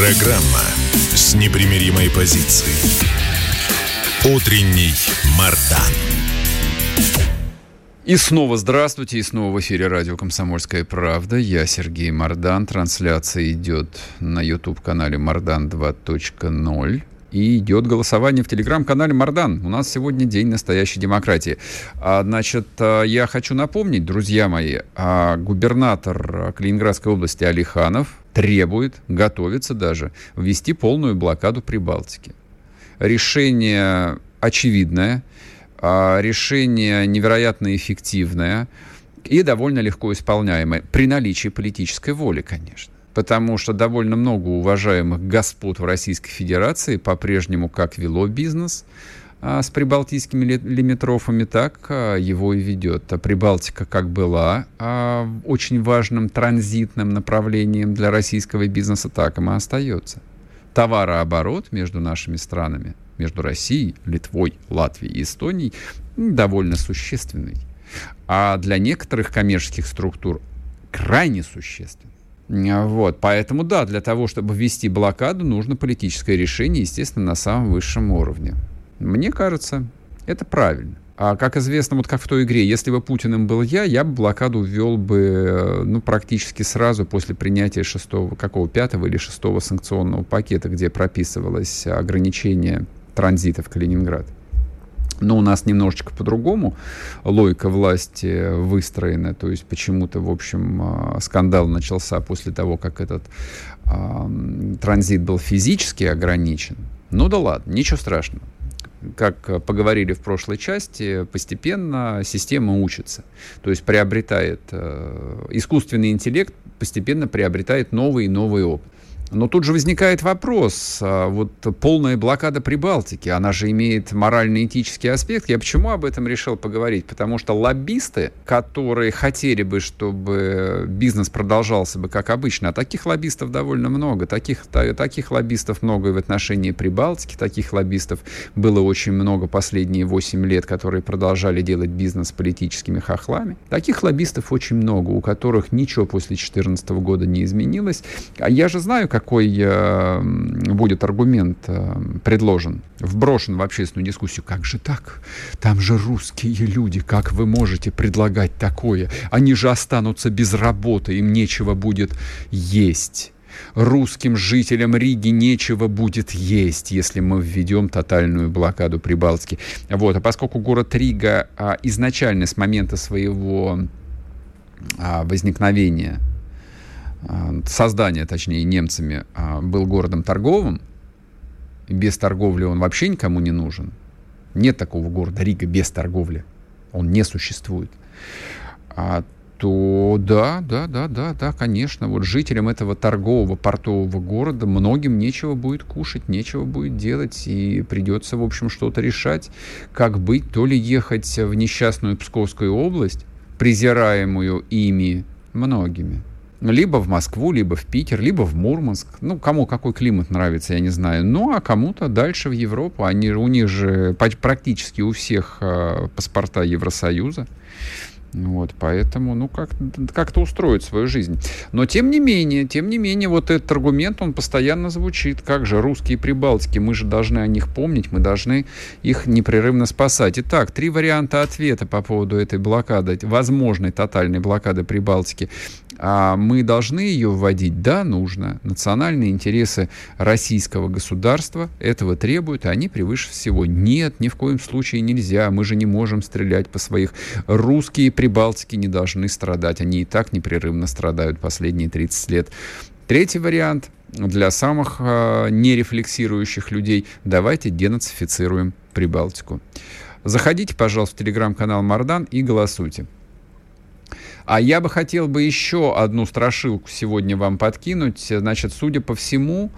Программа с непримиримой позицией. Утренний Мардан. И снова здравствуйте, и снова в эфире радио «Комсомольская правда». Я Сергей Мардан. Трансляция идет на YouTube-канале «Мардан 2.0». И идет голосование в телеграм-канале Мардан. У нас сегодня день настоящей демократии. А, значит, а, я хочу напомнить, друзья мои, а, губернатор Калининградской области Алиханов требует, готовится даже, ввести полную блокаду Прибалтики. Решение очевидное, решение невероятно эффективное и довольно легко исполняемое, при наличии политической воли, конечно потому что довольно много уважаемых господ в Российской Федерации по-прежнему как вело бизнес а, с прибалтийскими лимитрофами, так а, его и ведет. А Прибалтика как была а, очень важным транзитным направлением для российского бизнеса, так и остается. Товарооборот между нашими странами, между Россией, Литвой, Латвией и Эстонией довольно существенный. А для некоторых коммерческих структур крайне существенный. Вот, поэтому да, для того, чтобы ввести блокаду, нужно политическое решение, естественно, на самом высшем уровне. Мне кажется, это правильно. А как известно, вот как в той игре, если бы Путиным был я, я бы блокаду ввел бы, ну, практически сразу после принятия шестого, какого, пятого или шестого санкционного пакета, где прописывалось ограничение транзита в Калининград. Но у нас немножечко по-другому логика власти выстроена. То есть почему-то, в общем, а, скандал начался после того, как этот э, транзит был физически ограничен. Ну да ладно, ничего страшного. Как поговорили в прошлой части, постепенно система учится. То есть приобретает э, искусственный интеллект, постепенно приобретает новый и новый опыт. Но тут же возникает вопрос, а, вот полная блокада Прибалтики, она же имеет морально-этический аспект. Я почему об этом решил поговорить? Потому что лоббисты, которые хотели бы, чтобы бизнес продолжался бы как обычно, а таких лоббистов довольно много, таких, таких лоббистов много и в отношении Прибалтики, таких лоббистов было очень много последние 8 лет, которые продолжали делать бизнес политическими хохлами. Таких лоббистов очень много, у которых ничего после 2014 года не изменилось. А я же знаю, как какой э, будет аргумент э, предложен, вброшен в общественную дискуссию. Как же так? Там же русские люди, как вы можете предлагать такое? Они же останутся без работы, им нечего будет есть русским жителям Риги нечего будет есть, если мы введем тотальную блокаду Прибалтики. Вот. А поскольку город Рига а, изначально с момента своего а, возникновения а, создания, точнее, немцами, а, был городом торговым, без торговли он вообще никому не нужен. Нет такого города Рига без торговли. Он не существует. А, то да, да, да, да, да, конечно. Вот жителям этого торгового портового города многим нечего будет кушать, нечего будет делать, и придется, в общем, что-то решать, как быть, то ли ехать в несчастную Псковскую область, презираемую ими многими, либо в Москву, либо в Питер, либо в Мурманск. Ну, кому какой климат нравится, я не знаю. Ну, а кому-то дальше в Европу. Они, у них же практически у всех э, паспорта Евросоюза. Вот, поэтому, ну, как, как-то устроить свою жизнь. Но, тем не менее, тем не менее, вот этот аргумент, он постоянно звучит. Как же русские прибалтики, мы же должны о них помнить, мы должны их непрерывно спасать. Итак, три варианта ответа по поводу этой блокады, возможной тотальной блокады Прибалтики. А мы должны ее вводить? Да, нужно. Национальные интересы российского государства этого требуют, и они превыше всего. Нет, ни в коем случае нельзя. Мы же не можем стрелять по своих. Русские Прибалтики не должны страдать. Они и так непрерывно страдают последние 30 лет. Третий вариант для самых э, нерефлексирующих людей. Давайте денацифицируем Прибалтику. Заходите, пожалуйста, в телеграм-канал Мардан и голосуйте. А я бы хотел бы еще одну страшилку сегодня вам подкинуть. Значит, судя по всему,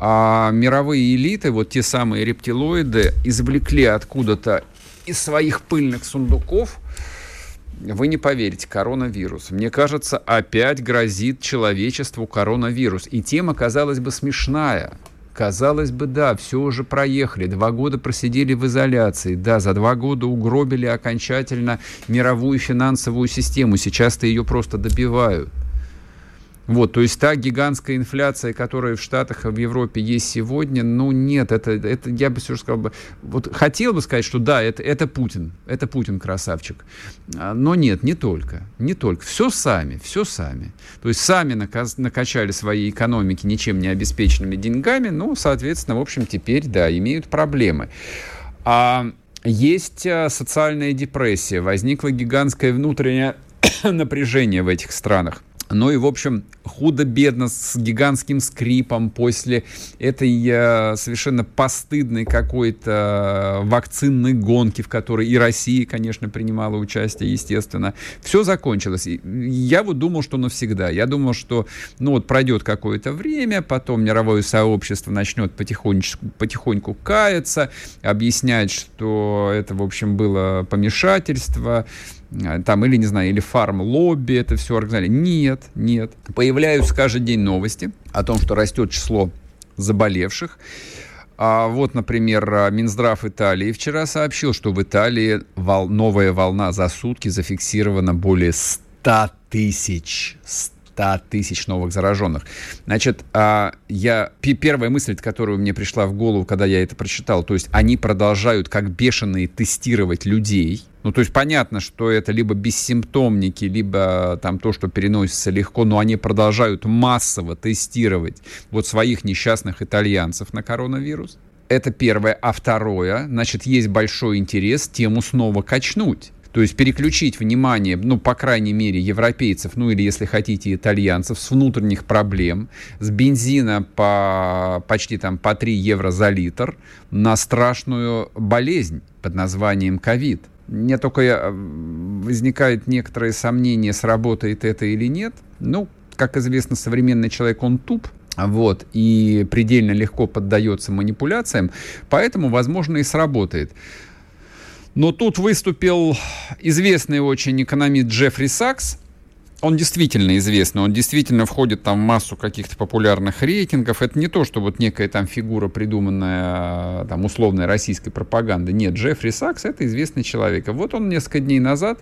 а мировые элиты, вот те самые рептилоиды, извлекли откуда-то из своих пыльных сундуков вы не поверите, коронавирус. Мне кажется, опять грозит человечеству коронавирус. И тема, казалось бы, смешная. Казалось бы, да, все уже проехали, два года просидели в изоляции, да, за два года угробили окончательно мировую финансовую систему, сейчас-то ее просто добивают. Вот, то есть та гигантская инфляция, которая в Штатах в Европе есть сегодня, ну нет, это, это я бы все же сказал бы, вот хотел бы сказать, что да, это, это Путин, это Путин красавчик, а, но нет, не только, не только, все сами, все сами. То есть сами наказ, накачали свои экономики ничем не обеспеченными деньгами, ну, соответственно, в общем, теперь, да, имеют проблемы. А есть а, социальная депрессия, возникло гигантское внутреннее напряжение в этих странах. Ну и, в общем, худо-бедно с гигантским скрипом после этой э, совершенно постыдной какой-то вакцинной гонки, в которой и Россия, конечно, принимала участие, естественно. Все закончилось. Я вот думал, что навсегда. Я думал, что ну вот пройдет какое-то время, потом мировое сообщество начнет потихонечку, потихоньку каяться, объяснять, что это, в общем, было помешательство, Э, там, или, не знаю, или фарм-лобби это все организовали. Нет, нет. Появляются каждый день новости о том, что растет число заболевших. А вот, например, Минздрав Италии вчера сообщил, что в Италии вол... новая волна за сутки зафиксирована более 100 тысяч. 100 тысяч новых зараженных. Значит, а, я, первая мысль, которая мне пришла в голову, когда я это прочитал, то есть они продолжают как бешеные тестировать людей, ну, то есть понятно, что это либо бессимптомники, либо там то, что переносится легко, но они продолжают массово тестировать вот своих несчастных итальянцев на коронавирус. Это первое. А второе, значит, есть большой интерес тему снова качнуть. То есть переключить внимание, ну, по крайней мере, европейцев, ну, или, если хотите, итальянцев, с внутренних проблем, с бензина по почти там по 3 евро за литр на страшную болезнь под названием ковид – мне только э, возникает некоторые сомнения, сработает это или нет. Ну, как известно, современный человек, он туп, вот, и предельно легко поддается манипуляциям, поэтому, возможно, и сработает. Но тут выступил известный очень экономист Джеффри Сакс, он действительно известный, он действительно входит там в массу каких-то популярных рейтингов. Это не то, что вот некая там фигура, придуманная там условной российской пропаганды. Нет, Джеффри Сакс — это известный человек. вот он несколько дней назад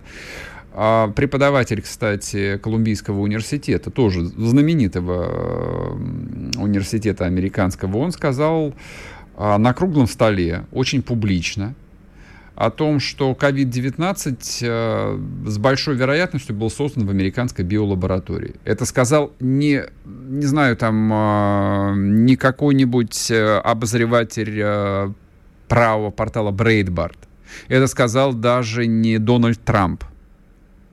а, преподаватель, кстати, Колумбийского университета, тоже знаменитого университета американского, он сказал а, на круглом столе, очень публично, о том, что COVID-19 э, с большой вероятностью был создан в американской биолаборатории. Это сказал не, не знаю, там, э, не какой-нибудь э, обозреватель правого портала Breitbart. Это сказал даже не Дональд Трамп.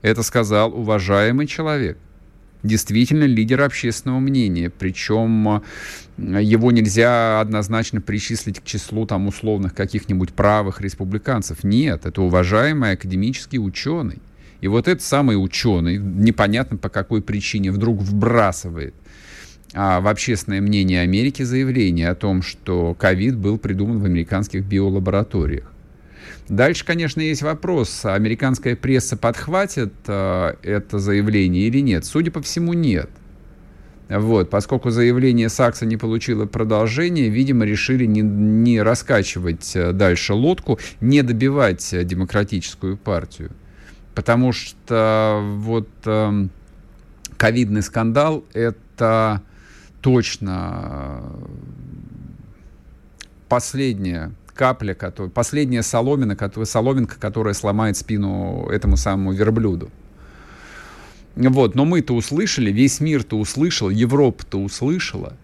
Это сказал уважаемый человек – действительно лидер общественного мнения, причем э, его нельзя однозначно причислить к числу там условных каких-нибудь правых республиканцев. Нет, это уважаемый академический ученый. И вот этот самый ученый, непонятно по какой причине, вдруг вбрасывает а, в общественное мнение Америки заявление о том, что ковид был придуман в американских биолабораториях. Дальше, конечно, есть вопрос, американская пресса подхватит э, это заявление или нет. Судя по всему, нет. Вот, поскольку заявление Сакса не получило продолжения, видимо, решили не, не раскачивать э, дальше лодку, не добивать э, демократическую партию. Потому что вот э, ковидный скандал — это точно э, последняя капля, которая, последняя соломина, которая, соломинка, которая сломает спину этому самому верблюду. Вот, но мы-то услышали, весь мир-то услышал, Европа-то услышала.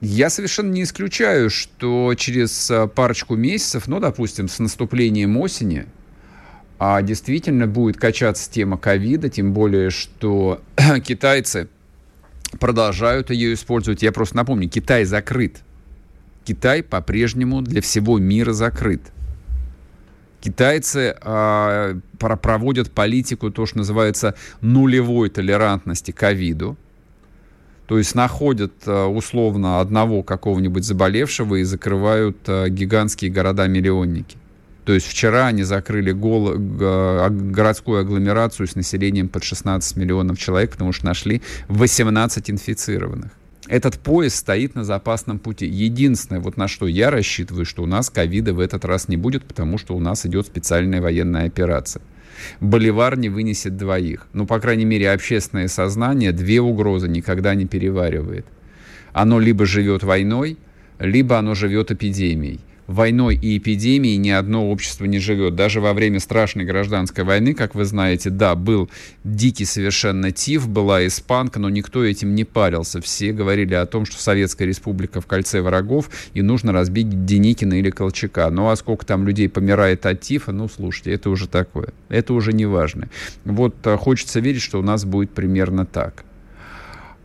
Я совершенно не исключаю, что через а, парочку месяцев, ну, допустим, с наступлением осени, а действительно будет качаться тема ковида, тем более, что китайцы продолжают ее использовать. Я просто напомню, Китай закрыт Китай по-прежнему для всего мира закрыт. Китайцы э, проводят политику, то, что называется, нулевой толерантности к ковиду. То есть находят э, условно одного какого-нибудь заболевшего и закрывают э, гигантские города-миллионники. То есть вчера они закрыли гол, городскую агломерацию с населением под 16 миллионов человек, потому что нашли 18 инфицированных. Этот поезд стоит на запасном пути. Единственное, вот на что я рассчитываю, что у нас ковида в этот раз не будет, потому что у нас идет специальная военная операция. Боливар не вынесет двоих. Ну, по крайней мере, общественное сознание две угрозы никогда не переваривает. Оно либо живет войной, либо оно живет эпидемией войной и эпидемией ни одно общество не живет. Даже во время страшной гражданской войны, как вы знаете, да, был дикий совершенно тиф, была испанка, но никто этим не парился. Все говорили о том, что Советская Республика в кольце врагов, и нужно разбить Деникина или Колчака. Ну, а сколько там людей помирает от тифа, ну, слушайте, это уже такое. Это уже не важно. Вот а, хочется верить, что у нас будет примерно так.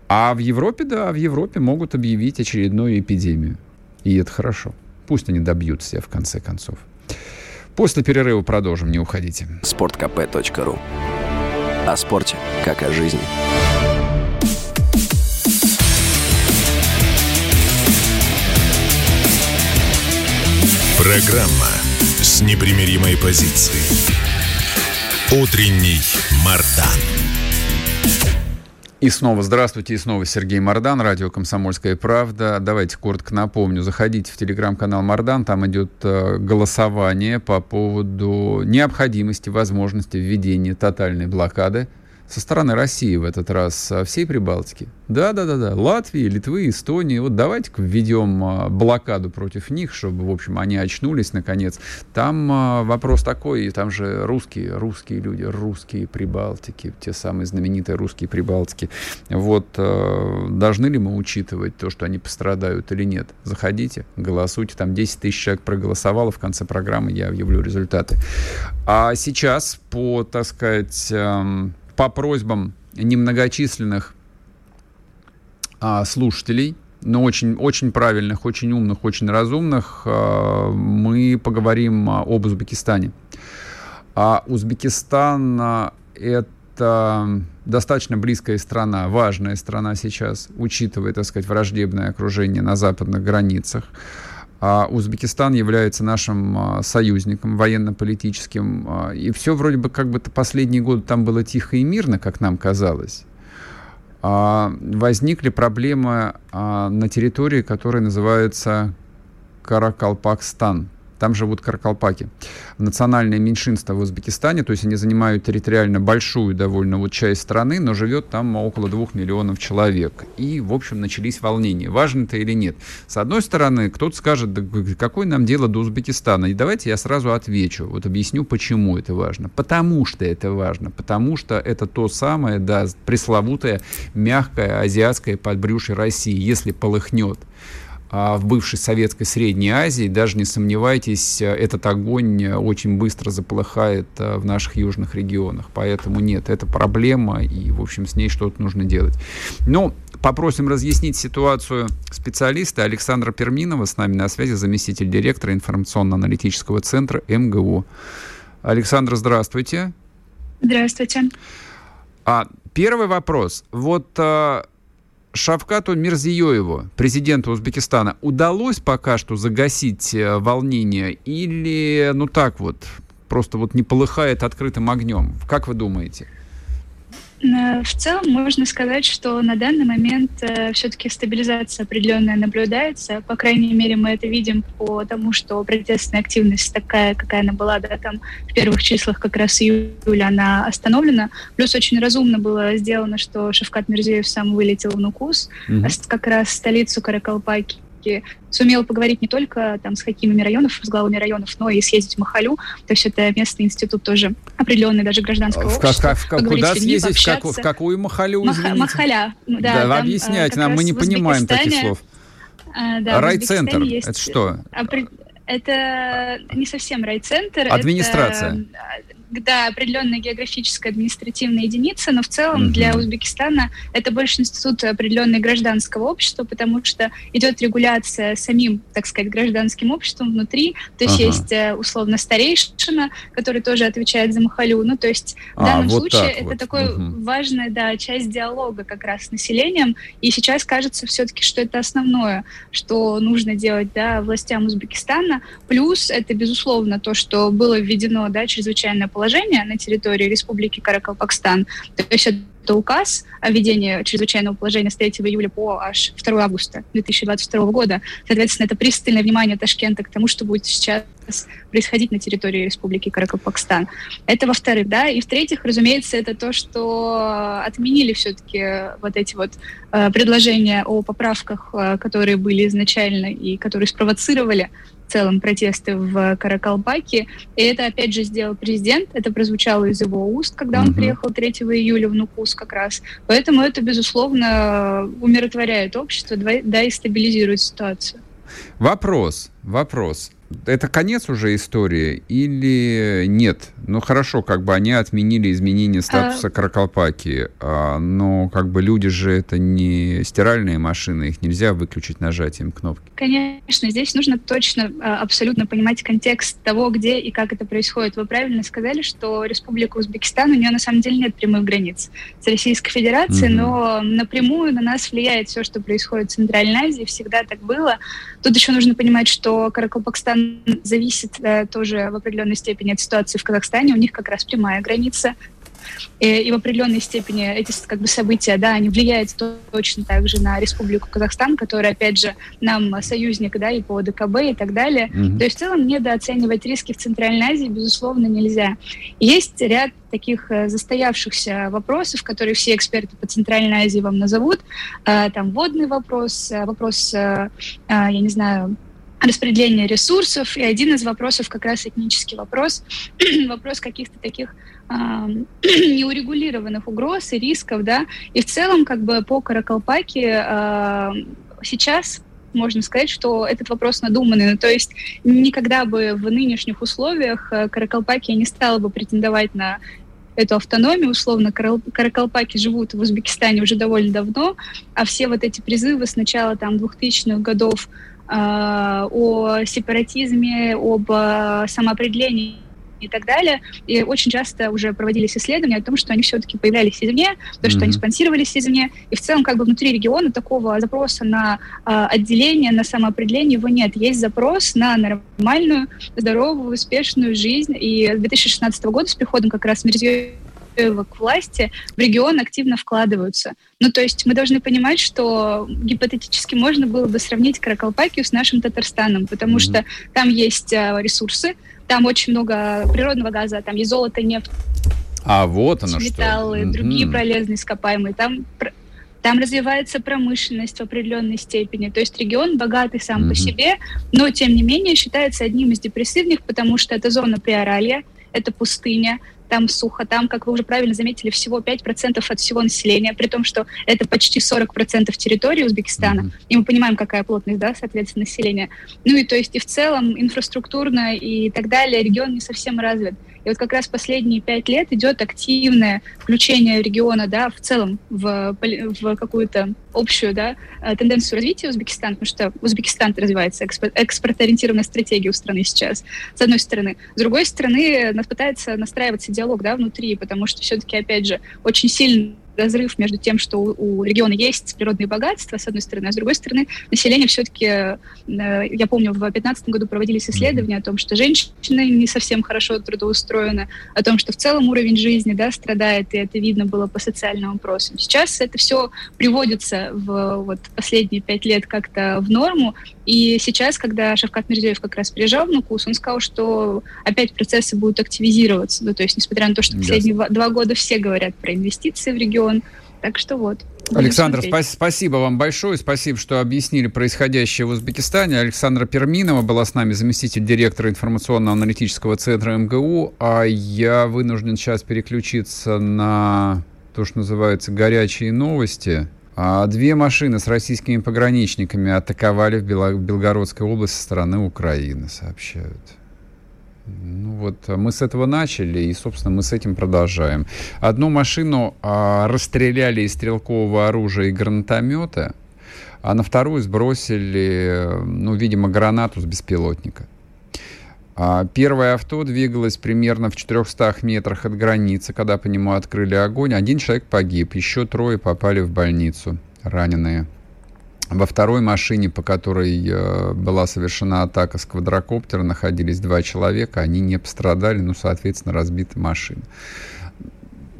А в Европе, да, в Европе могут объявить очередную эпидемию. И это хорошо. Пусть они добьются в конце концов. После перерыва продолжим, не уходите. sportkp.ru О спорте, как о жизни. Программа с непримиримой позицией. Утренний Мардан. И снова здравствуйте, и снова Сергей Мордан, радио «Комсомольская правда». Давайте коротко напомню, заходите в телеграм-канал Мордан, там идет э, голосование по поводу необходимости, возможности введения тотальной блокады со стороны России в этот раз а, всей Прибалтики. Да, да, да, да. Латвии, Литвы, Эстонии. Вот давайте-ка введем а, блокаду против них, чтобы, в общем, они очнулись наконец. Там а, вопрос такой, там же русские, русские люди, русские Прибалтики, те самые знаменитые русские Прибалтики. Вот должны ли мы учитывать то, что они пострадают или нет? Заходите, голосуйте. Там 10 тысяч человек проголосовало. В конце программы я объявлю результаты. А сейчас по, так сказать, эм, по просьбам немногочисленных а, слушателей, но очень, очень правильных, очень умных, очень разумных, а, мы поговорим об Узбекистане. А Узбекистан а, это достаточно близкая страна, важная страна сейчас, учитывая, так сказать, враждебное окружение на западных границах. А Узбекистан является нашим а, союзником военно-политическим. А, и все вроде бы как бы последние годы там было тихо и мирно, как нам казалось. А, возникли проблемы а, на территории, которая называется Каракалпакстан там живут каракалпаки. Национальное меньшинство в Узбекистане, то есть они занимают территориально большую довольно вот часть страны, но живет там около двух миллионов человек. И, в общем, начались волнения. Важно это или нет? С одной стороны, кто-то скажет, да какое нам дело до Узбекистана? И давайте я сразу отвечу, вот объясню, почему это важно. Потому что это важно, потому что это то самое, да, пресловутое мягкое азиатское подбрюшье России, если полыхнет в бывшей советской Средней Азии, даже не сомневайтесь, этот огонь очень быстро заполыхает э, в наших южных регионах. Поэтому нет, это проблема, и, в общем, с ней что-то нужно делать. Ну, попросим разъяснить ситуацию специалиста Александра Перминова, с нами на связи, заместитель директора информационно-аналитического центра МГУ. Александр, здравствуйте. Здравствуйте. А, первый вопрос. Вот а, Шавкату Мирзиёеву, президенту Узбекистана, удалось пока что загасить э, волнение или, ну так вот, просто вот не полыхает открытым огнем? Как вы думаете? Э, в целом можно сказать, что на данный момент э, все-таки стабилизация определенная наблюдается. По крайней мере, мы это видим по тому, что протестная активность такая, какая она была да, там, в первых числах как раз июля, она остановлена. Плюс очень разумно было сделано, что Шевкат Мирзеев сам вылетел в Нукус, угу. как раз столицу Каракалпаки все-таки сумела поговорить не только там с хакимами районов, с главами районов, но и съездить в Махалю. То есть это местный институт тоже определенный, даже гражданского в, общества. Как, как, куда съездить? В, как, в какую Махалю, Маха, Махаля. Да, да там, объясняйте нам, мы не понимаем таких слов. А, да, Райцентр, это что? Это не совсем райцентр. Администрация. Это, да, определенная географическая административная единица, но в целом угу. для Узбекистана это больше институт определенной гражданского общества, потому что идет регуляция самим, так сказать, гражданским обществом внутри. То есть ага. есть э, условно старейшина, который тоже отвечает за Махалю. Ну, то есть в а, данном вот случае это вот. такой угу. важная да, часть диалога как раз с населением. И сейчас кажется все-таки, что это основное, что нужно делать да, властям Узбекистана. Плюс это, безусловно, то, что было введено да, чрезвычайное положение на территории Республики Каракалпакстан. То есть это указ о введении чрезвычайного положения с 3 июля по аж 2 августа 2022 года. Соответственно, это пристальное внимание Ташкента к тому, что будет сейчас происходить на территории Республики Каракалпакстан. Это во-вторых, да. И в-третьих, разумеется, это то, что отменили все-таки вот эти вот э, предложения о поправках, э, которые были изначально и которые спровоцировали в целом протесты в Каракалпаке. И это, опять же, сделал президент. Это прозвучало из его уст, когда он приехал 3 июля в Нукус как раз. Поэтому это, безусловно, умиротворяет общество, да, и стабилизирует ситуацию. Вопрос, вопрос это конец уже истории или нет? Ну хорошо, как бы они отменили изменение статуса а... Каракалпаки, а, но как бы люди же это не стиральные машины, их нельзя выключить нажатием кнопки. Конечно, здесь нужно точно а, абсолютно понимать контекст того, где и как это происходит. Вы правильно сказали, что Республика Узбекистан, у нее на самом деле нет прямых границ с Российской Федерацией, угу. но напрямую на нас влияет все, что происходит в Центральной Азии, всегда так было. Тут еще нужно понимать, что Каракалпакстан зависит э, тоже в определенной степени от ситуации в Казахстане. У них как раз прямая граница. И, э, и в определенной степени эти как бы, события, да, они влияют точно так же на Республику Казахстан, которая, опять же, нам союзник, да, и по ДКБ и так далее. Mm-hmm. То есть в целом недооценивать риски в Центральной Азии, безусловно, нельзя. Есть ряд таких э, застоявшихся вопросов, которые все эксперты по Центральной Азии вам назовут. Э, там водный вопрос, вопрос, я не знаю, распределения ресурсов, и один из вопросов как раз этнический вопрос, вопрос каких-то таких неурегулированных угроз и рисков, да, и в целом как бы по Каракалпаке сейчас можно сказать, что этот вопрос надуманный. Ну, то есть никогда бы в нынешних условиях э, Каракалпакия не стала бы претендовать на эту автономию, условно, каракалпаки живут в Узбекистане уже довольно давно, а все вот эти призывы с начала там 2000-х годов э, о сепаратизме, об э, самоопределении и так далее. И очень часто уже проводились исследования о том, что они все-таки появлялись извне, то, что mm-hmm. они спонсировались извне. И в целом как бы внутри региона такого запроса на э, отделение, на самоопределение его нет. Есть запрос на нормальную, здоровую, успешную жизнь. И с 2016 года с приходом как раз Мирзиёева к власти в регион активно вкладываются. Ну, то есть мы должны понимать, что гипотетически можно было бы сравнить Каракалпакию с нашим Татарстаном, потому mm-hmm. что там есть э, ресурсы, там очень много природного газа, там есть золото, нефть. А вот оно металлы, что. другие mm-hmm. полезные ископаемые. Там там развивается промышленность в определенной степени. То есть регион богатый сам mm-hmm. по себе, но тем не менее считается одним из депрессивных, потому что это зона Приоралья, это пустыня, там сухо, там, как вы уже правильно заметили, всего 5% от всего населения, при том, что это почти 40% территории Узбекистана, mm-hmm. и мы понимаем, какая плотность, да, соответственно, населения. Ну и то есть и в целом инфраструктурно и так далее регион не совсем развит. И вот как раз последние пять лет идет активное включение региона, да, в целом в, в какую-то общую, да, э, тенденцию развития Узбекистана, потому что Узбекистан развивается, экспорт-ориентированная стратегия у страны сейчас, с одной стороны. С другой стороны, нас пытается настраиваться диалог, да, внутри, потому что все-таки, опять же, очень сильно разрыв между тем, что у, у региона есть природные богатства, с одной стороны, а с другой стороны, население все-таки, э, я помню, в 2015 году проводились исследования о том, что женщины не совсем хорошо трудоустроены, о том, что в целом уровень жизни да, страдает, и это видно было по социальным вопросам. Сейчас это все приводится в вот, последние пять лет как-то в норму, и сейчас, когда Шавкат Мирзиёев как раз приезжал в Нукус, он сказал, что опять процессы будут активизироваться. Ну, то есть, несмотря на то, что последние yes. два года все говорят про инвестиции в регион, так что вот. Александр, спа- спасибо вам большое. Спасибо, что объяснили происходящее в Узбекистане. Александра Перминова была с нами заместитель директора информационно-аналитического центра МГУ. А я вынужден сейчас переключиться на то, что называется горячие новости. А две машины с российскими пограничниками атаковали в Белгородской области со стороны Украины, сообщают. Ну вот мы с этого начали, и, собственно, мы с этим продолжаем. Одну машину а, расстреляли из стрелкового оружия и гранатомета, а на вторую сбросили, ну, видимо, гранату с беспилотника. А первое авто двигалось примерно в 400 метрах от границы, когда по нему открыли огонь. Один человек погиб, еще трое попали в больницу, раненые. Во второй машине, по которой э, была совершена атака с квадрокоптера, находились два человека. Они не пострадали, ну, соответственно, разбита машина.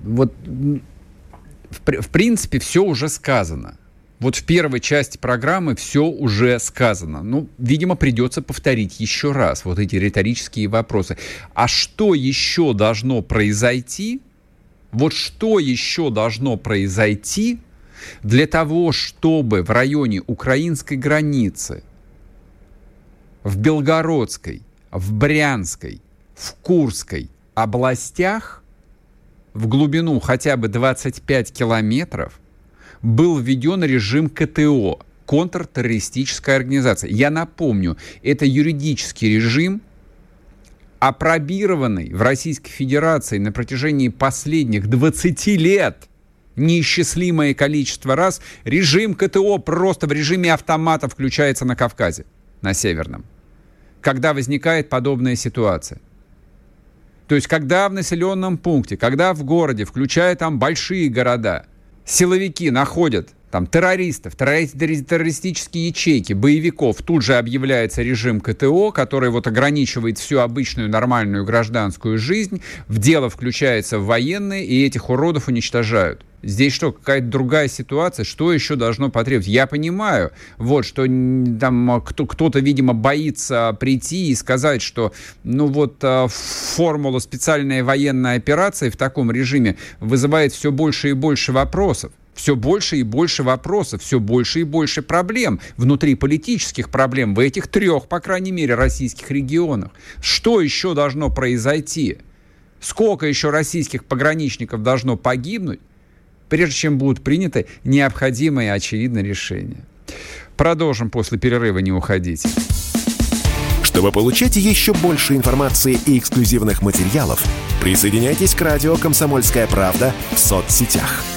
Вот, в, в принципе, все уже сказано. Вот в первой части программы все уже сказано. Ну, видимо, придется повторить еще раз вот эти риторические вопросы. А что еще должно произойти? Вот что еще должно произойти для того, чтобы в районе украинской границы, в Белгородской, в Брянской, в Курской областях в глубину хотя бы 25 километров – был введен режим КТО, контртеррористическая организация. Я напомню, это юридический режим, опробированный в Российской Федерации на протяжении последних 20 лет неисчислимое количество раз, режим КТО просто в режиме автомата включается на Кавказе, на Северном, когда возникает подобная ситуация. То есть, когда в населенном пункте, когда в городе, включая там большие города – силовики находят там террористов, террористические ячейки, боевиков, тут же объявляется режим КТО, который вот ограничивает всю обычную нормальную гражданскую жизнь, в дело включаются военные, и этих уродов уничтожают. Здесь что, какая-то другая ситуация? Что еще должно потребоваться? Я понимаю, вот, что там кто-то, видимо, боится прийти и сказать, что, ну вот, а, формула специальная военная операция в таком режиме вызывает все больше и больше вопросов все больше и больше вопросов, все больше и больше проблем, внутри политических проблем в этих трех, по крайней мере, российских регионах. Что еще должно произойти? Сколько еще российских пограничников должно погибнуть, прежде чем будут приняты необходимые очевидные решения? Продолжим после перерыва, не уходите. Чтобы получать еще больше информации и эксклюзивных материалов, присоединяйтесь к радио «Комсомольская правда» в соцсетях –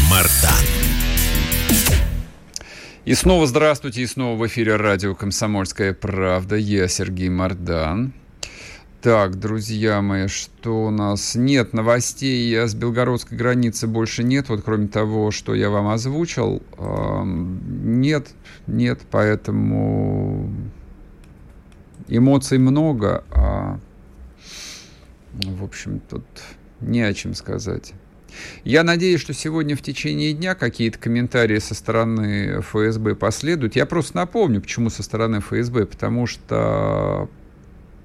Мардан. И снова здравствуйте, и снова в эфире радио «Комсомольская правда». Я Сергей Мардан. Так, друзья мои, что у нас? Нет новостей с белгородской границы больше нет, вот кроме того, что я вам озвучил. Нет, нет, поэтому эмоций много, а в общем, тут не о чем сказать. Я надеюсь, что сегодня в течение дня какие-то комментарии со стороны ФСБ последуют. Я просто напомню, почему со стороны ФСБ. Потому что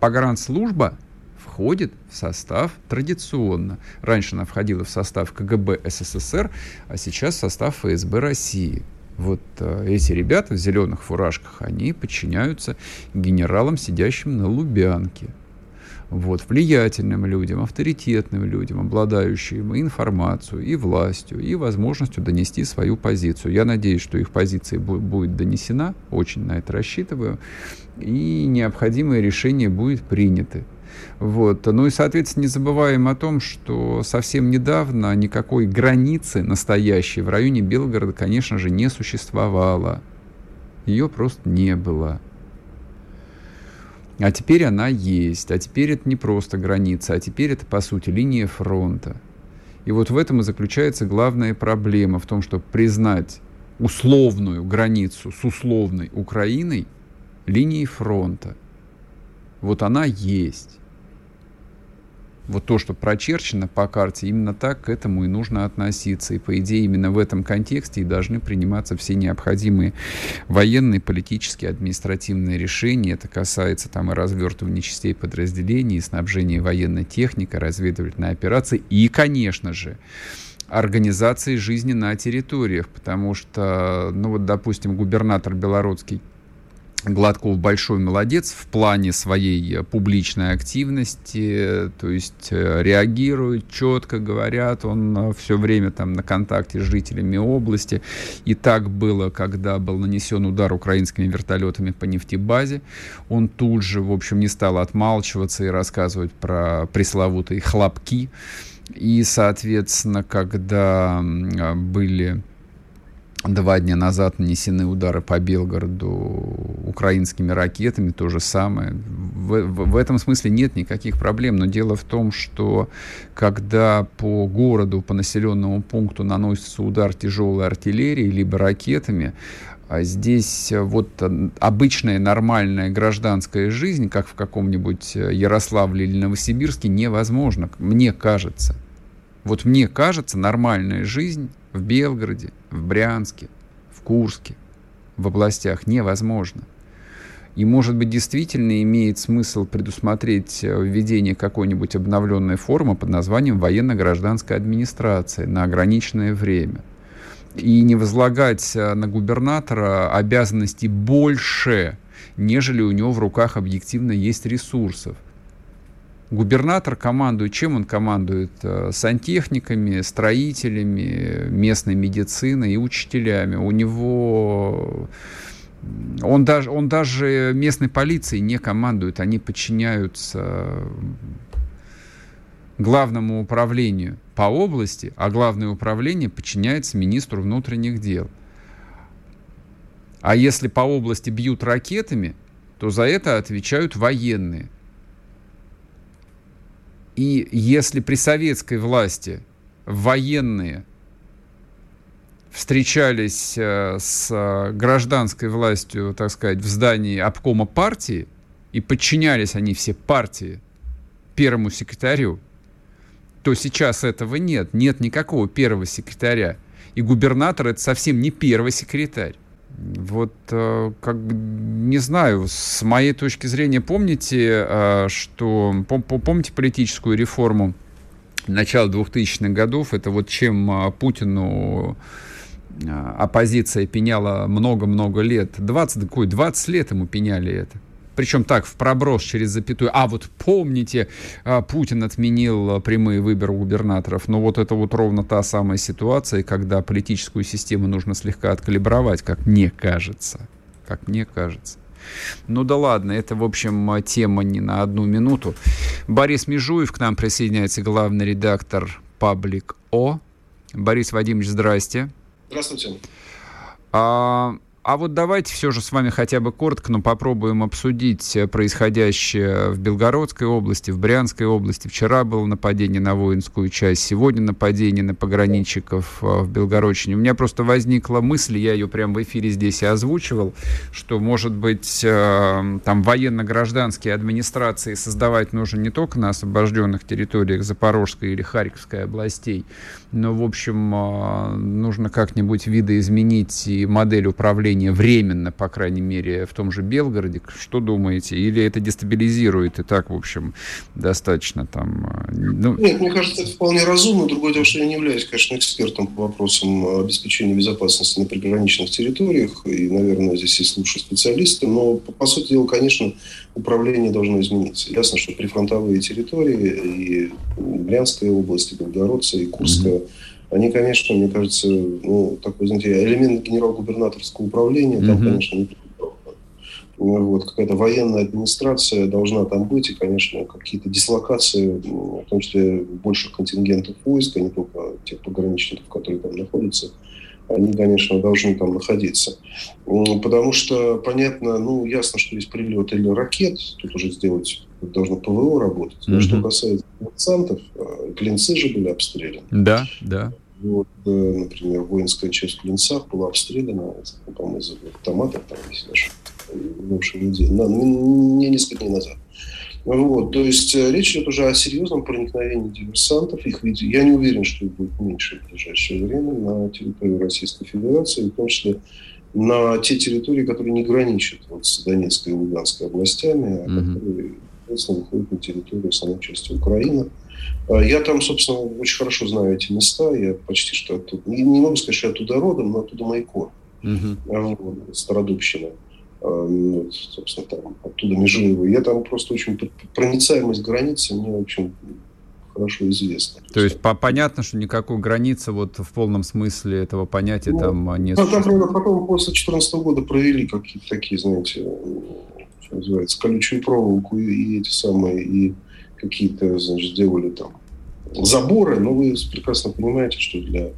погранслужба входит в состав традиционно. Раньше она входила в состав КГБ СССР, а сейчас в состав ФСБ России. Вот э, эти ребята в зеленых фуражках, они подчиняются генералам, сидящим на Лубянке вот, влиятельным людям, авторитетным людям, обладающим и информацией, и властью, и возможностью донести свою позицию. Я надеюсь, что их позиция будет донесена, очень на это рассчитываю, и необходимое решение будет принято. Вот. Ну и, соответственно, не забываем о том, что совсем недавно никакой границы настоящей в районе Белгорода, конечно же, не существовало. Ее просто не было. А теперь она есть, а теперь это не просто граница, а теперь это, по сути, линия фронта. И вот в этом и заключается главная проблема, в том, чтобы признать условную границу с условной Украиной линией фронта. Вот она есть. Вот то, что прочерчено по карте, именно так к этому и нужно относиться. И, по идее, именно в этом контексте и должны приниматься все необходимые военные, политические, административные решения. Это касается там и развертывания частей подразделений, и снабжения военной техникой, разведывательной операции и, конечно же, организации жизни на территориях, потому что, ну вот, допустим, губернатор Белорусский Гладков большой молодец в плане своей публичной активности, то есть э, реагирует четко, говорят, он э, все время там на контакте с жителями области. И так было, когда был нанесен удар украинскими вертолетами по нефтебазе. Он тут же, в общем, не стал отмалчиваться и рассказывать про пресловутые хлопки. И, соответственно, когда были два дня назад нанесены удары по Белгороду украинскими ракетами, то же самое. В, в, в этом смысле нет никаких проблем, но дело в том, что когда по городу, по населенному пункту наносится удар тяжелой артиллерии либо ракетами, а здесь вот обычная нормальная гражданская жизнь, как в каком-нибудь Ярославле или Новосибирске, невозможно, мне кажется. Вот мне кажется, нормальная жизнь в Белгороде, в Брянске, в Курске, в областях невозможно. И, может быть, действительно имеет смысл предусмотреть э, введение какой-нибудь обновленной формы под названием военно-гражданская администрация на ограниченное время. И не возлагать э, на губернатора обязанностей больше, нежели у него в руках объективно есть ресурсов. Губернатор командует, чем он командует? Э, сантехниками, строителями, местной медициной и учителями. У него... Он даже, он даже местной полиции не командует, они подчиняются главному управлению по области, а главное управление подчиняется министру внутренних дел. А если по области бьют ракетами, то за это отвечают военные. И если при советской власти военные встречались э, с э, гражданской властью, так сказать, в здании обкома партии, и подчинялись они все партии первому секретарю, то сейчас этого нет. Нет никакого первого секретаря. И губернатор это совсем не первый секретарь. Вот, э, как не знаю, с моей точки зрения, помните, э, что помните политическую реформу начала 2000-х годов? Это вот чем э, Путину оппозиция пеняла много-много лет. 20, какой, 20 лет ему пеняли это причем так, в проброс через запятую. А вот помните, а, Путин отменил а, прямые выборы губернаторов. Но вот это вот ровно та самая ситуация, когда политическую систему нужно слегка откалибровать, как мне кажется. Как мне кажется. Ну да ладно, это, в общем, а, тема не на одну минуту. Борис Межуев к нам присоединяется, главный редактор Паблик О. Борис Вадимович, здрасте. Здравствуйте. А, а вот давайте все же с вами хотя бы коротко, но попробуем обсудить э, происходящее в Белгородской области, в Брянской области. Вчера было нападение на воинскую часть, сегодня нападение на пограничников э, в Белгородчине. У меня просто возникла мысль, я ее прямо в эфире здесь и озвучивал, что, может быть, э, там военно-гражданские администрации создавать нужно не только на освобожденных территориях Запорожской или Харьковской областей, но, в общем, нужно как-нибудь видоизменить и модель управления временно, по крайней мере, в том же Белгороде. Что думаете? Или это дестабилизирует и так, в общем, достаточно там... Э, ну... Нет, мне кажется, это вполне разумно. Другое дело, что я не являюсь, конечно, экспертом по вопросам обеспечения безопасности на приграничных территориях. И, наверное, здесь есть лучшие специалисты. Но, по сути дела, конечно, управление должно измениться. Ясно, что прифронтовые территории и Брянская область, и Белгородцы, и Курская mm-hmm они, конечно, мне кажется, ну, такой, знаете, элемент генерал-губернаторского управления, там, mm-hmm. конечно, не вот, какая-то военная администрация должна там быть, и, конечно, какие-то дислокации, в том числе больших контингентов войск, а не только тех пограничников, которые там находятся, они, конечно, должны там находиться. Потому что, понятно, ну, ясно, что есть прилет или ракет, тут уже сделать должно ПВО работать. Mm-hmm. Что касается диверсантов, э, клинцы же были обстреляны. Да, да. Вот, э, например, воинская часть в Клинцах была обстреляна, по-моему, из автоматов, там, если даже, в общем, неделю, на, не, несколько дней назад. Вот, то есть э, речь идет уже о серьезном проникновении диверсантов. Их я не уверен, что их будет меньше в ближайшее время на территории Российской Федерации, в том числе на те территории, которые не граничат вот с Донецкой и Луганской областями, а mm-hmm. которые, соответственно, выходят на территорию самой части Украины. А я там, собственно, очень хорошо знаю эти места. Я почти что оттуда, не, не могу сказать, что я оттуда родом, но оттуда мой кор. Mm-hmm. Стародубщина. Вот, собственно, там оттуда Межуева. Я там просто очень проницаемость границы мне очень хорошо известна. То есть по понятно, что никакой границы вот в полном смысле этого понятия ну, там не ну, Там, правда, потом после 2014 года провели какие-то такие, знаете, что называется, колючую проволоку и, и эти самые, и какие-то, значит, сделали там заборы, но вы прекрасно понимаете, что для Э,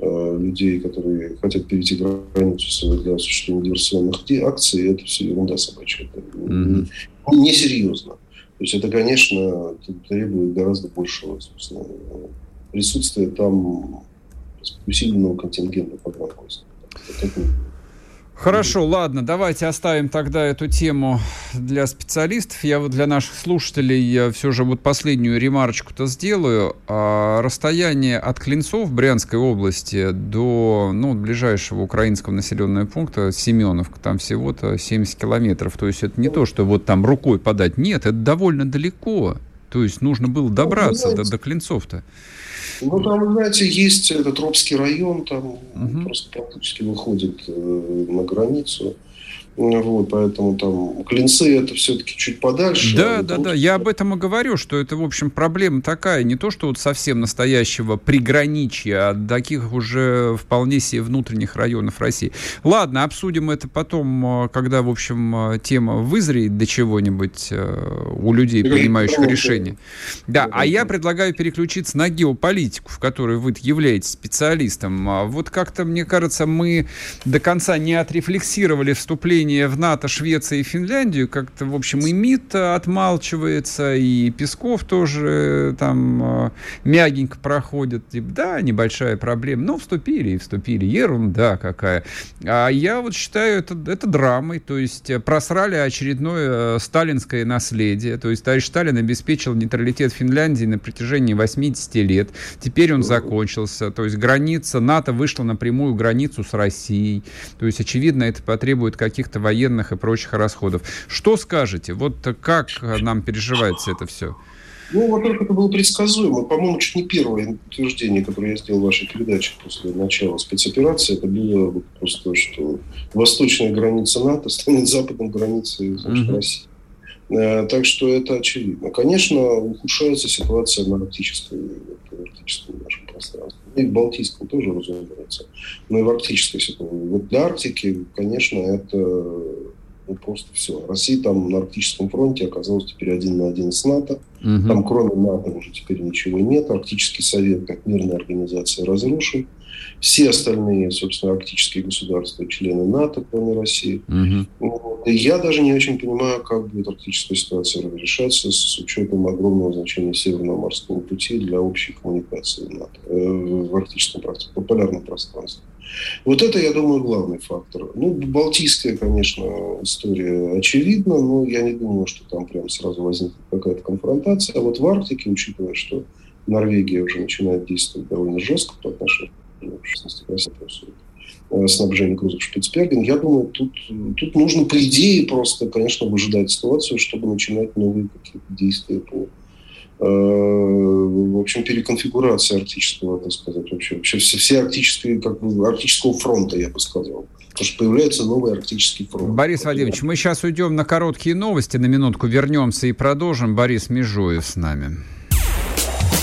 людей, которые хотят перейти границу для осуществления диверсионных акций, это все ерунда собачья. Это mm-hmm. несерьезно. То есть это, конечно, требует гораздо большего собственно, присутствия там усиленного контингента погранвойск. Это Хорошо, ладно, давайте оставим тогда эту тему для специалистов. Я вот для наших слушателей я все же вот последнюю ремарочку-то сделаю. А, расстояние от Клинцов Брянской области до ну, ближайшего украинского населенного пункта Семеновка, там всего-то 70 километров. То есть это не то, что вот там рукой подать. Нет, это довольно далеко. То есть нужно было ну, добраться до, до Клинцов-то. Ну, там, знаете, есть этот Робский район, там угу. просто практически выходит э, на границу. Вот, поэтому там клинцы это все-таки чуть подальше. Да, а да, да. Я об этом и говорю, что это, в общем, проблема такая. Не то, что вот совсем настоящего приграничья, а таких уже вполне себе внутренних районов России. Ладно, обсудим это потом, а, когда, в общем, тема вызреет до чего-нибудь э, у людей, принимающих решения. Да, а я предлагаю переключиться на геополитику, в которой вы являетесь специалистом. А вот как-то, мне кажется, мы до конца не отрефлексировали вступление вступление в НАТО Швеции и Финляндию как-то, в общем, и МИД отмалчивается, и Песков тоже там э, мягенько проходит. Типа, да, небольшая проблема. Но вступили и вступили. Ерунда какая. А я вот считаю это, это драмой. То есть просрали очередное э, сталинское наследие. То есть товарищ Сталин обеспечил нейтралитет Финляндии на протяжении 80 лет. Теперь он закончился. То есть граница НАТО вышла на прямую границу с Россией. То есть, очевидно, это потребует каких-то каких-то военных и прочих расходов. Что скажете? Вот как нам переживается это все? Ну, во-первых, это было предсказуемо. По-моему, чуть не первое утверждение, которое я сделал в вашей передаче после начала спецоперации, это было просто, что восточная граница НАТО станет западной границей значит, mm-hmm. России. Э, так что это очевидно. Конечно, ухудшается ситуация на арктической, в арктическом нашем пространстве. И в Балтийском тоже, разумеется. Но и в арктической ситуации. Вот для Арктики, конечно, это ну, просто все. Россия там на Арктическом фронте оказалась теперь один на один с НАТО. Угу. Там кроме НАТО уже теперь ничего нет. Арктический совет как мирная организация разрушен. Все остальные, собственно, арктические государства, члены НАТО, кроме России. Угу. И я даже не очень понимаю, как будет арктическая ситуация разрешаться с учетом огромного значения Северного морского пути для общей коммуникации в, НАТО, э, в арктическом пространстве, полярном пространстве. Вот это, я думаю, главный фактор. Ну, Балтийская, конечно, история очевидна, но я не думаю, что там прям сразу возникнет какая-то конфронтация. А вот в Арктике, учитывая, что Норвегия уже начинает действовать довольно жестко по отношению в частности, к России, э, снабжения грузов Шпицберген. Я думаю, тут, тут нужно, по идее, просто, конечно, выжидать ситуацию, чтобы начинать новые какие-то действия по э, в общем, переконфигурация арктического, так сказать, вообще, вообще все, все арктические, как бы, арктического фронта, я бы сказал. Потому что появляется новый арктический фронт. Борис Владимирович, мы сейчас уйдем на короткие новости, на минутку вернемся и продолжим. Борис Межуев с нами.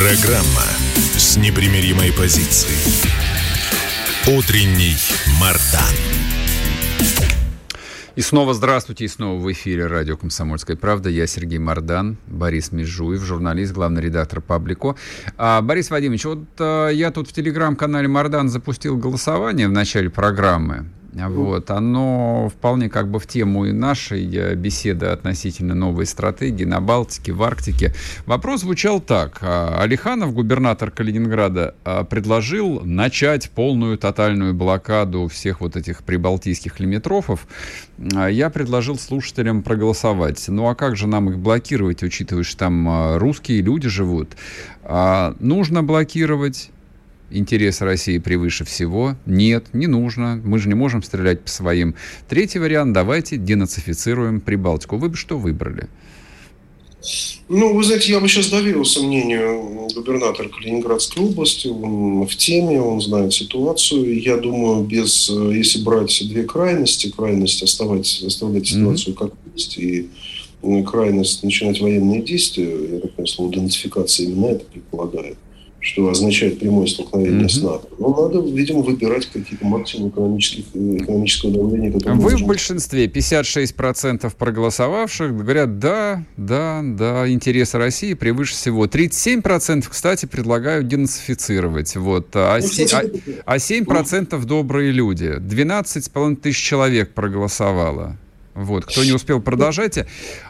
Программа с непримиримой позицией. Утренний Мардан. И снова здравствуйте, и снова в эфире радио «Комсомольская правда». Я Сергей Мордан, Борис Межуев, журналист, главный редактор «Паблико». А, Борис Вадимович, вот а, я тут в телеграм-канале «Мордан» запустил голосование в начале программы. Вот, оно вполне как бы в тему и нашей э, беседы относительно новой стратегии на Балтике, в Арктике. Вопрос звучал так. А, Алиханов, губернатор Калининграда, а, предложил начать полную тотальную блокаду всех вот этих прибалтийских лимитрофов. А, я предложил слушателям проголосовать. Ну а как же нам их блокировать, учитывая, что там русские люди живут? Нужно блокировать интерес России превыше всего. Нет, не нужно. Мы же не можем стрелять по своим. Третий вариант. Давайте денацифицируем Прибалтику. Вы бы что выбрали? Ну, вы знаете, я бы сейчас доверился мнению губернатора Калининградской области. Он в теме, он знает ситуацию. Я думаю, без, если брать две крайности, крайность оставать, оставлять ситуацию mm-hmm. как есть, и крайность начинать военные действия, я так понимаю, слово денацификация именно это предполагает что означает прямое столкновение mm-hmm. с НАТО. Но надо, видимо, выбирать какие-то максимумы экономических, экономического давления. Вы в большинстве, 56% проголосовавших говорят, да, да, да, интересы России превыше всего. 37%, кстати, предлагают денацифицировать. Вот. А, ну, кстати, а, а 7% добрые люди. 12,5 тысяч человек проголосовало. Вот, кто не успел, продолжайте.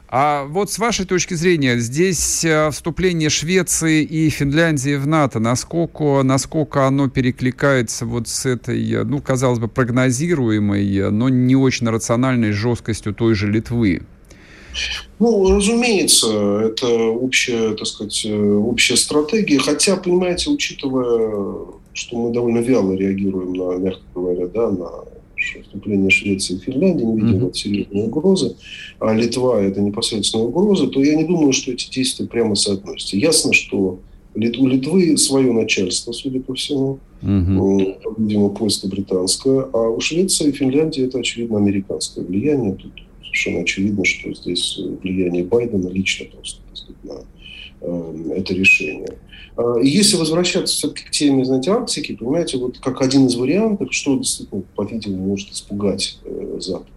А вот с вашей точки зрения, здесь э, вступление Швеции и Финляндии в НАТО, насколько, насколько оно перекликается вот с этой, ну, казалось бы, прогнозируемой, но не очень рациональной жесткостью той же Литвы? Ну, разумеется, это общая, так сказать, э, общая стратегия. Хотя, понимаете, учитывая, что мы довольно вяло реагируем на, мягко говоря, да, на вступление Швеции и Финляндии, не видим mm-hmm. серьезной угрозы, а Литва – это непосредственная угроза, то я не думаю, что эти действия прямо соотносятся. Ясно, что у Литвы свое начальство, судя по всему, mm-hmm. видимо, польско-британское, а у Швеции и Финляндии это, очевидно, американское влияние. Тут совершенно очевидно, что здесь влияние Байдена лично просто сказать, на э, это решение. А, и если возвращаться все-таки к теме, знаете, Арктики, понимаете, вот как один из вариантов, что действительно, по-видимому, может испугать э, Запад,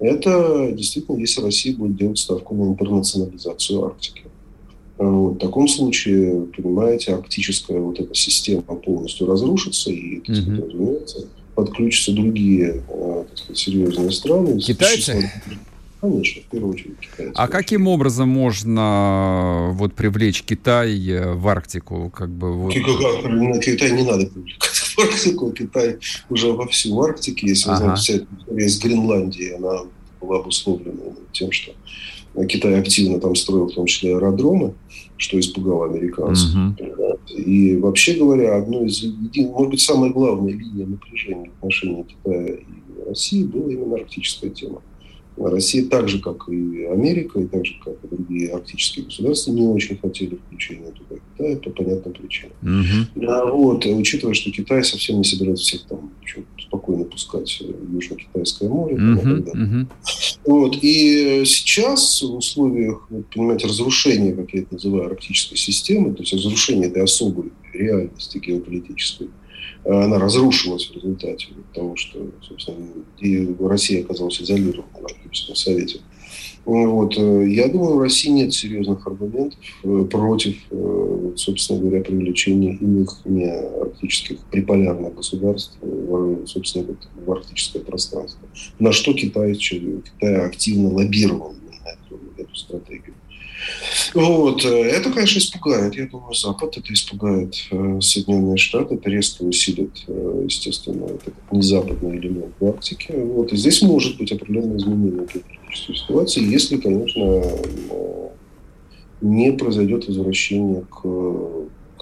это действительно, если Россия будет делать ставку на интернационализацию Арктики. А вот, в таком случае, понимаете, арктическая вот эта система полностью разрушится, и, так сказать, mm-hmm. разумеется, подключатся другие э, так сказать, серьезные страны. Китайцы? Конечно, в первую очередь китайцы. А каким образом можно вот привлечь Китай э, в Арктику? Как бы, вот... Китай не надо привлекать в Арктику. Китай уже вовсю в Арктике. Если ага. вы знаете, вся история с Гренландией, она была обусловлена тем, что Китай активно там строил в том числе аэродромы, что испугало американцев. Угу. И вообще говоря, одной из, может быть, самая главная линия напряжения в отношении Китая и России была именно арктическая тема. Россия, так же, как и Америка, и так же, как и другие арктические государства, не очень хотели включения туда Китая по понятным причинам. Угу. А вот, учитывая, что Китай совсем не собирается всех там спокойно пускать в Южно-Китайское море. Угу, угу. Вот, и сейчас в условиях, понимаете, разрушения, как я это называю, арктической системы, то есть разрушения этой особой реальности геополитической, она разрушилась в результате того, что, собственно, и Россия оказалась изолирована в Арктическом Совете. Вот. Э, я думаю, у России нет серьезных аргументов э, против, э, собственно говоря, привлечения иных не арктических приполярных государств, собственно, в арктическое пространство. На что Китай, Китай активно лоббировал эту, эту стратегию. Вот. Э, это, конечно, испугает. Я думаю, Запад это испугает э, Соединенные Штаты. Это резко усилит, э, естественно, этот незападный элемент в Арктике. Вот. И здесь может быть определенное изменение политической ситуации, если, конечно, не произойдет возвращение к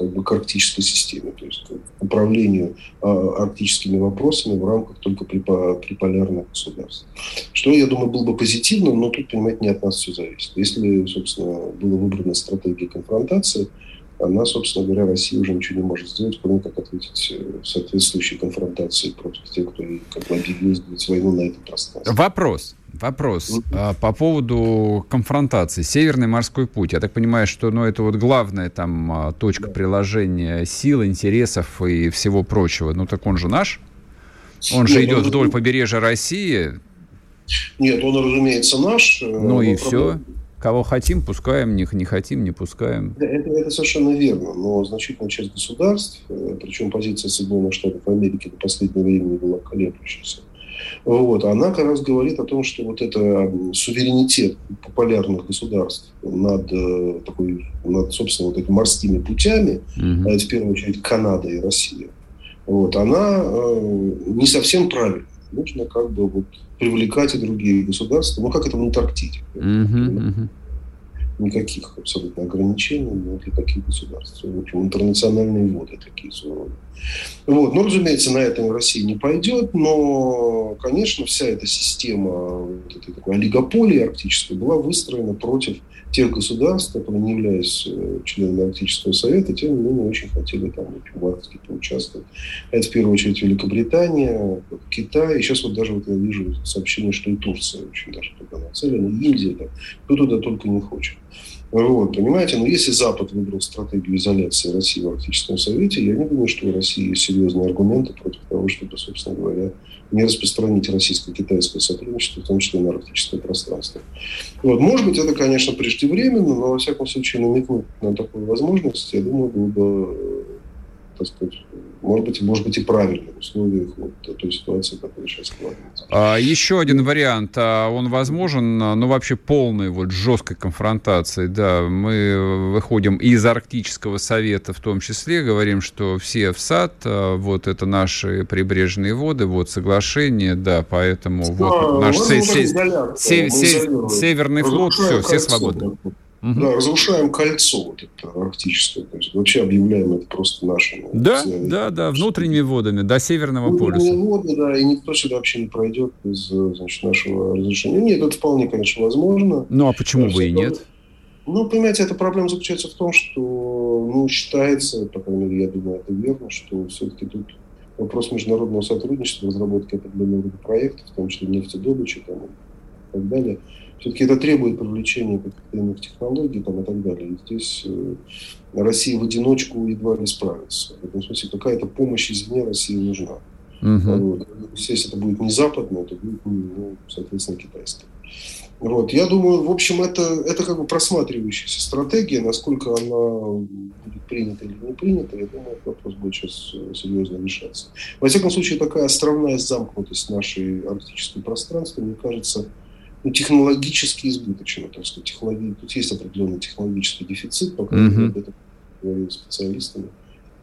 как бы к арктической системе, то есть к управлению а, арктическими вопросами в рамках только приполярных государств. Что, я думаю, было бы позитивным, но тут, понимаете, не от нас все зависит. Если, собственно, была выбрана стратегия конфронтации, она, собственно говоря, Россия уже ничего не может сделать, кроме как ответить э, соответствующей конфронтации против тех, кто как бы объявил войну на этом пространстве. Вопрос. Вопрос а, по поводу конфронтации. Северный морской путь. Я так понимаю, что ну, это вот главная там а, точка приложения сил, интересов и всего прочего. Ну так он же наш. Он же идет вдоль побережья России. Нет, он, разумеется, наш. Ну и все. Кого хотим, пускаем, них не хотим, не пускаем. Это, это совершенно верно, но значительная часть государств, причем позиция Соединенных Штатов Америки до последнего времени была колеблющейся, вот, она как раз говорит о том, что вот это суверенитет популярных государств над, э, такой, над собственно, вот этими морскими путями, mm-hmm. это в первую очередь Канада и Россия, вот, она э, не совсем правильна. Нужно как бы вот привлекать и другие государства, ну как это в Антарктиде. Mm-hmm. Никаких абсолютно ограничений для таких государств. В общем, интернациональные воды такие суровые. Вот. Ну, разумеется, на это Россия не пойдет, но, конечно, вся эта система вот этой такой олигополии арктической была выстроена против тех государств, которые, не являясь э, членами Арктического совета, тем не менее очень хотели там в Арктике поучаствовать. Это в первую очередь Великобритания, Китай, и сейчас вот даже вот я вижу сообщение, что и Турция очень даже туда нацелена, и Индия, там, кто туда только не хочет. Вот, понимаете, но если Запад выбрал стратегию изоляции России в Арктическом совете, я не думаю, что у России есть серьезные аргументы против того, чтобы, собственно говоря, не распространить российско-китайское сотрудничество, в том числе на арктическое пространство. Вот. Может быть, это, конечно, преждевременно, но, во всяком случае, намекнуть на такую возможность, я думаю, было бы так сказать, может быть, может быть и правильно в условиях вот той ситуации, которая сейчас складывается. А, еще один вариант, а он возможен, ну, вообще полной вот жесткой конфронтации, да, мы выходим из Арктического совета в том числе, говорим, что все в сад, а, вот это наши прибрежные воды, вот соглашение, да, поэтому да, вот наш се- се- се- се- северный флот, все, все свободны. Угу. Да, разрушаем кольцо вот это арктическое. То есть вообще объявляем это просто нашим. Да, все, да, да, внутренними водами, до Северного полюса. воды, да, и никто сюда вообще не пройдет без значит, нашего разрешения. Нет, это вполне, конечно, возможно. Ну, а почему бы и нет? Ну, понимаете, эта проблема заключается в том, что, ну, считается, по крайней мере, я думаю, это верно, что все-таки тут вопрос международного сотрудничества, разработки определенного рода проектов, в том числе нефтедобычи там, и так далее – все-таки это требует привлечения каких-то иных технологий там, и так далее. И здесь э, Россия в одиночку едва ли справится. В этом смысле какая-то помощь извне России нужна. Uh-huh. Вот. Если это будет не западная, то будет, ну, соответственно, китайская. Вот. Я думаю, в общем, это, это как бы просматривающаяся стратегия. Насколько она будет принята или не принята, я думаю, этот вопрос будет сейчас э, серьезно решаться. Во всяком случае, такая островная замкнутость нашей арктической пространства, мне кажется, ну, технологически избыточно, так сказать, технологии, тут есть определенный технологический дефицит, пока крайней мере, об этом говорили специалистами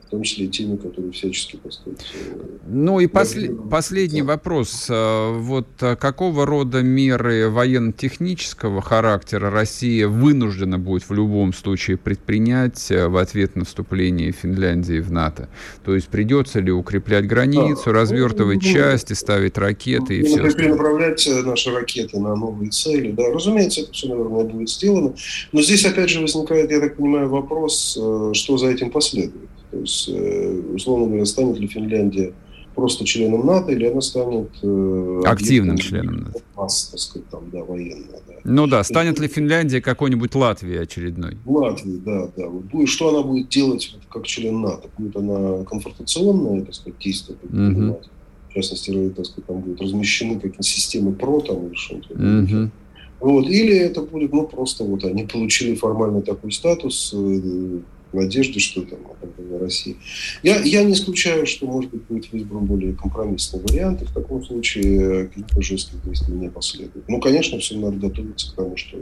в том числе и теми, которые всячески, так сказать... Э, ну и послед... последний вопрос. Э, вот э, какого рода меры военно-технического характера Россия вынуждена будет в любом случае предпринять в ответ на вступление Финляндии в НАТО? То есть придется ли укреплять границу, да. развертывать ну, части, ставить ракеты и, и все остальное? направлять наши ракеты на новые цели. Да, разумеется, это все, наверное, будет сделано. Но здесь, опять же, возникает, я так понимаю, вопрос, что за этим последует. То есть, э, условно говоря, станет ли Финляндия просто членом НАТО, или она станет э, активным членом НАТО. Масс, так сказать, там, да, военная. Да. Ну да, станет ли Финляндия какой-нибудь Латвией очередной? Латвии, да, да. Вот будет, что она будет делать как член НАТО? Будет она конфронтационная, так сказать, действие предпринимать? В частности, так сказать, там будут размещены какие-то системы ПРО там или что-то. Угу. Вот. Или это будет, ну, просто вот они получили формально такой статус, э, надежде, что там, например, России. Я, я не исключаю, что, может быть, будет выбран более компромиссный вариант, и в таком случае каких-то жестких действий не последует. Ну, конечно, всем надо готовиться к тому, что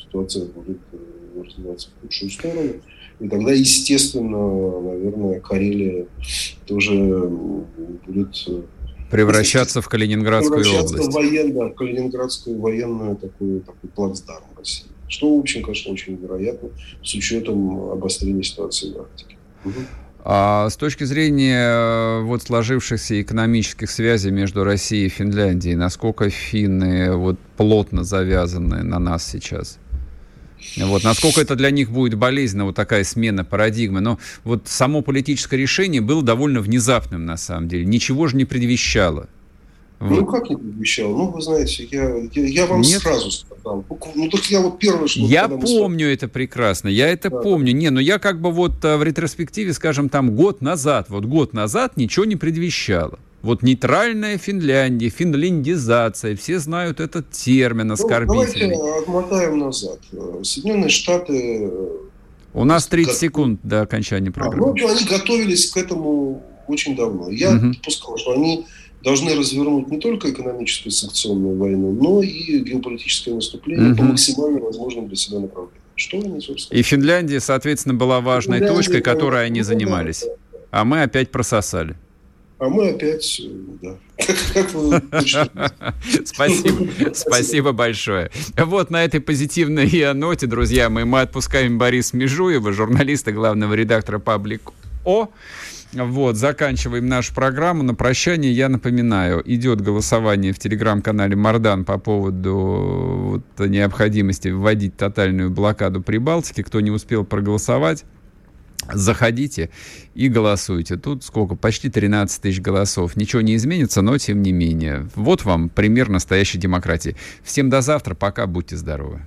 ситуация будет э, развиваться в худшую сторону. И тогда, естественно, наверное, Карелия тоже будет э, превращаться в Калининградскую превращаться область. В военно, в Калининградскую военную такую, такой плацдарм России. Что, в общем, конечно, очень вероятно с учетом обострения ситуации в Арктике. А с точки зрения вот сложившихся экономических связей между Россией и Финляндией, насколько финны вот плотно завязаны на нас сейчас? Вот, насколько это для них будет болезненно, вот такая смена парадигмы. Но вот само политическое решение было довольно внезапным, на самом деле. Ничего же не предвещало. Вот. Ну, как не предвещал? Ну, вы знаете, я, я, я вам Нет? сразу сказал. Ну, так я вот первое, что... Я помню мы... это прекрасно, я это да. помню. Не, но ну, я как бы вот э, в ретроспективе, скажем, там год назад, вот год назад ничего не предвещало. Вот нейтральная Финляндия, финляндизация, все знают этот термин оскорбительный. Ну, давайте отмотаем назад. Соединенные Штаты... У нас 30 как... секунд до окончания программы. А, ну, они готовились к этому очень давно. Я угу. допускал, что они должны развернуть не только экономическую санкционную войну, но и геополитическое наступление угу. по максимально возможным для себя направлениям. Что они, собственно... И Финляндия, соответственно, была важной Финляндия, точкой, которой они занимались. А мы опять прососали. А мы опять, да. Спасибо, спасибо большое. Вот на этой позитивной ноте, друзья мои, мы отпускаем Бориса Межуева, журналиста, главного редактора «Паблик О». Вот, заканчиваем нашу программу. На прощание я напоминаю, идет голосование в телеграм-канале Мардан по поводу вот, необходимости вводить тотальную блокаду Прибалтики. Кто не успел проголосовать, Заходите и голосуйте. Тут сколько? Почти 13 тысяч голосов. Ничего не изменится, но тем не менее. Вот вам пример настоящей демократии. Всем до завтра. Пока. Будьте здоровы.